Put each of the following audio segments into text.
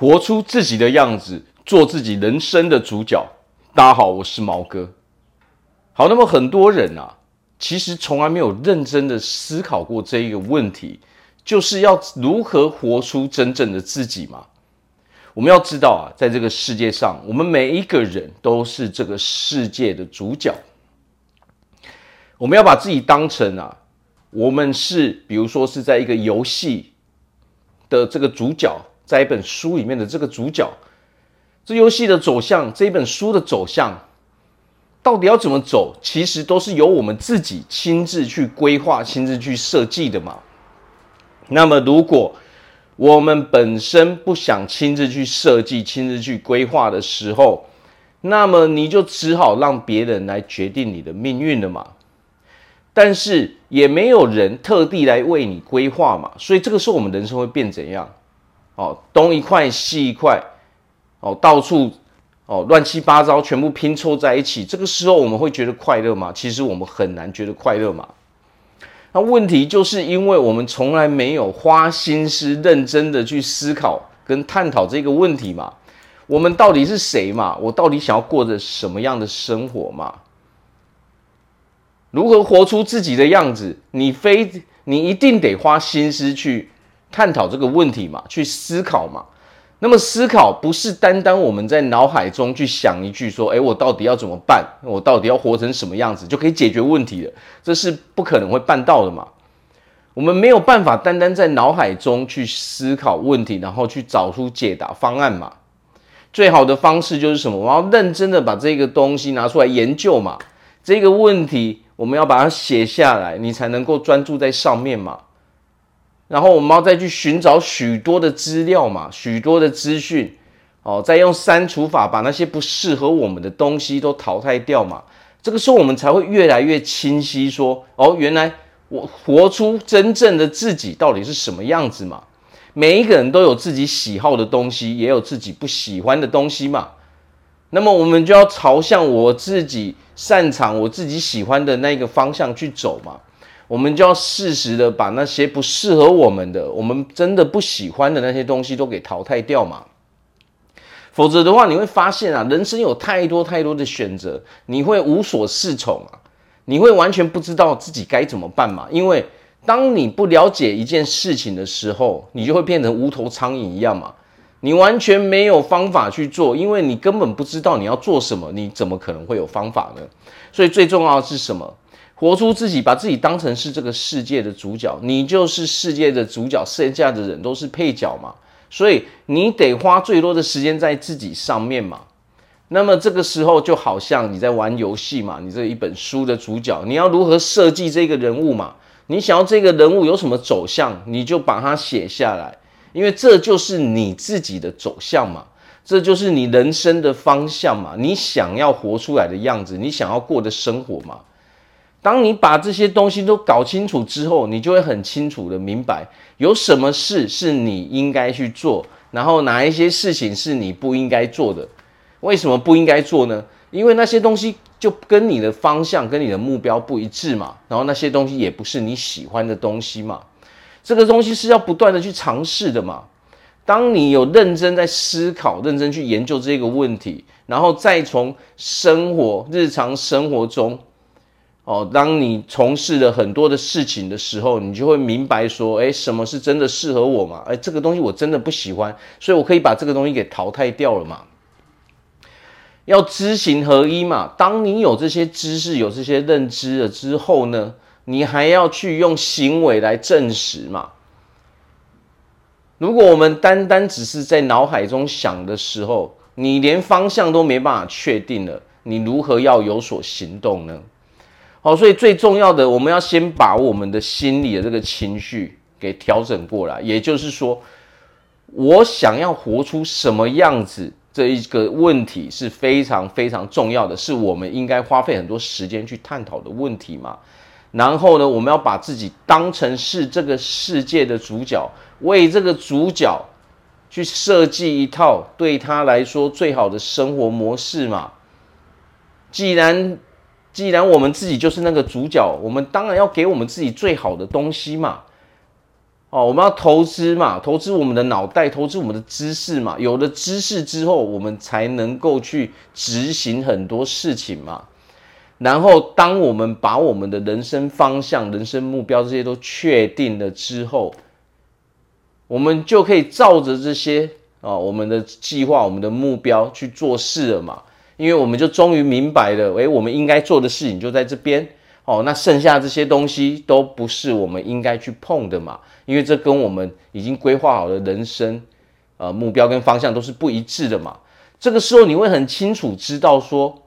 活出自己的样子，做自己人生的主角。大家好，我是毛哥。好，那么很多人啊，其实从来没有认真的思考过这一个问题，就是要如何活出真正的自己嘛。我们要知道啊，在这个世界上，我们每一个人都是这个世界的主角。我们要把自己当成啊，我们是，比如说是在一个游戏的这个主角，在一本书里面的这个主角，这游戏的走向，这一本书的走向，到底要怎么走，其实都是由我们自己亲自去规划、亲自去设计的嘛。那么，如果我们本身不想亲自去设计、亲自去规划的时候，那么你就只好让别人来决定你的命运了嘛。但是也没有人特地来为你规划嘛，所以这个时候我们人生会变怎样？哦，东一块西一块，哦，到处哦乱七八糟，全部拼凑在一起。这个时候我们会觉得快乐吗？其实我们很难觉得快乐嘛。那问题就是因为我们从来没有花心思认真的去思考跟探讨这个问题嘛。我们到底是谁嘛？我到底想要过着什么样的生活嘛？如何活出自己的样子？你非你一定得花心思去探讨这个问题嘛，去思考嘛。那么思考不是单单我们在脑海中去想一句说：“诶，我到底要怎么办？我到底要活成什么样子就可以解决问题了？”这是不可能会办到的嘛。我们没有办法单单在脑海中去思考问题，然后去找出解答方案嘛。最好的方式就是什么？我要认真的把这个东西拿出来研究嘛。这个问题。我们要把它写下来，你才能够专注在上面嘛。然后我们要再去寻找许多的资料嘛，许多的资讯，哦，再用删除法把那些不适合我们的东西都淘汰掉嘛。这个时候我们才会越来越清晰，说哦，原来我活出真正的自己到底是什么样子嘛。每一个人都有自己喜好的东西，也有自己不喜欢的东西嘛。那么我们就要朝向我自己擅长、我自己喜欢的那个方向去走嘛。我们就要适时的把那些不适合我们的、我们真的不喜欢的那些东西都给淘汰掉嘛。否则的话，你会发现啊，人生有太多太多的选择，你会无所适从啊，你会完全不知道自己该怎么办嘛。因为当你不了解一件事情的时候，你就会变成无头苍蝇一样嘛。你完全没有方法去做，因为你根本不知道你要做什么，你怎么可能会有方法呢？所以最重要的是什么？活出自己，把自己当成是这个世界的主角，你就是世界的主角，剩下的人都是配角嘛。所以你得花最多的时间在自己上面嘛。那么这个时候就好像你在玩游戏嘛，你这一本书的主角，你要如何设计这个人物嘛？你想要这个人物有什么走向，你就把它写下来。因为这就是你自己的走向嘛，这就是你人生的方向嘛，你想要活出来的样子，你想要过的生活嘛。当你把这些东西都搞清楚之后，你就会很清楚的明白，有什么事是你应该去做，然后哪一些事情是你不应该做的。为什么不应该做呢？因为那些东西就跟你的方向、跟你的目标不一致嘛，然后那些东西也不是你喜欢的东西嘛。这个东西是要不断的去尝试的嘛。当你有认真在思考、认真去研究这个问题，然后再从生活、日常生活中，哦，当你从事了很多的事情的时候，你就会明白说，哎，什么是真的适合我嘛？哎，这个东西我真的不喜欢，所以我可以把这个东西给淘汰掉了嘛。要知行合一嘛。当你有这些知识、有这些认知了之后呢，你还要去用行为来证实嘛？如果我们单单只是在脑海中想的时候，你连方向都没办法确定了，你如何要有所行动呢？好，所以最重要的，我们要先把我们的心理的这个情绪给调整过来。也就是说，我想要活出什么样子，这一个问题是非常非常重要的，是我们应该花费很多时间去探讨的问题嘛。然后呢，我们要把自己当成是这个世界的主角，为这个主角去设计一套对他来说最好的生活模式嘛。既然既然我们自己就是那个主角，我们当然要给我们自己最好的东西嘛。哦，我们要投资嘛，投资我们的脑袋，投资我们的知识嘛。有了知识之后，我们才能够去执行很多事情嘛。然后，当我们把我们的人生方向、人生目标这些都确定了之后，我们就可以照着这些啊、哦，我们的计划、我们的目标去做事了嘛。因为我们就终于明白了，诶，我们应该做的事情就在这边。哦，那剩下这些东西都不是我们应该去碰的嘛，因为这跟我们已经规划好的人生，呃，目标跟方向都是不一致的嘛。这个时候你会很清楚知道说，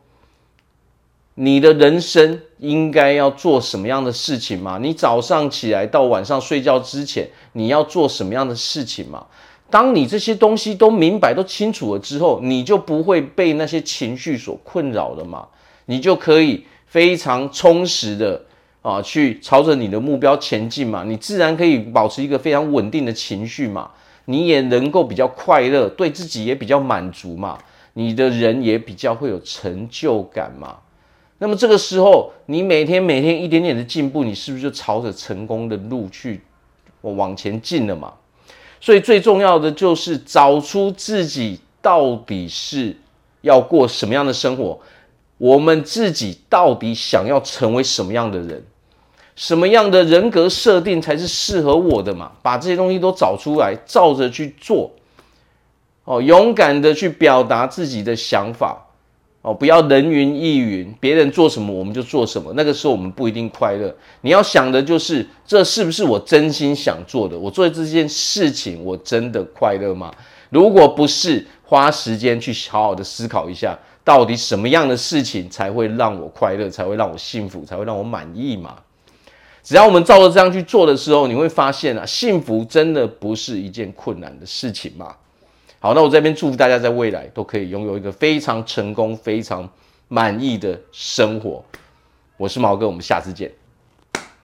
你的人生应该要做什么样的事情嘛？你早上起来到晚上睡觉之前，你要做什么样的事情嘛？当你这些东西都明白、都清楚了之后，你就不会被那些情绪所困扰了嘛，你就可以。非常充实的啊，去朝着你的目标前进嘛，你自然可以保持一个非常稳定的情绪嘛，你也能够比较快乐，对自己也比较满足嘛，你的人也比较会有成就感嘛。那么这个时候，你每天每天一点点的进步，你是不是就朝着成功的路去往前进了嘛？所以最重要的就是找出自己到底是要过什么样的生活。我们自己到底想要成为什么样的人？什么样的人格设定才是适合我的嘛？把这些东西都找出来，照着去做。哦，勇敢的去表达自己的想法。哦，不要人云亦云，别人做什么我们就做什么。那个时候我们不一定快乐。你要想的就是，这是不是我真心想做的？我做这件事情，我真的快乐吗？如果不是，花时间去好好的思考一下。到底什么样的事情才会让我快乐，才会让我幸福，才会让我满意嘛？只要我们照着这样去做的时候，你会发现啊，幸福真的不是一件困难的事情嘛。好，那我这边祝福大家在未来都可以拥有一个非常成功、非常满意的生活。我是毛哥，我们下次见。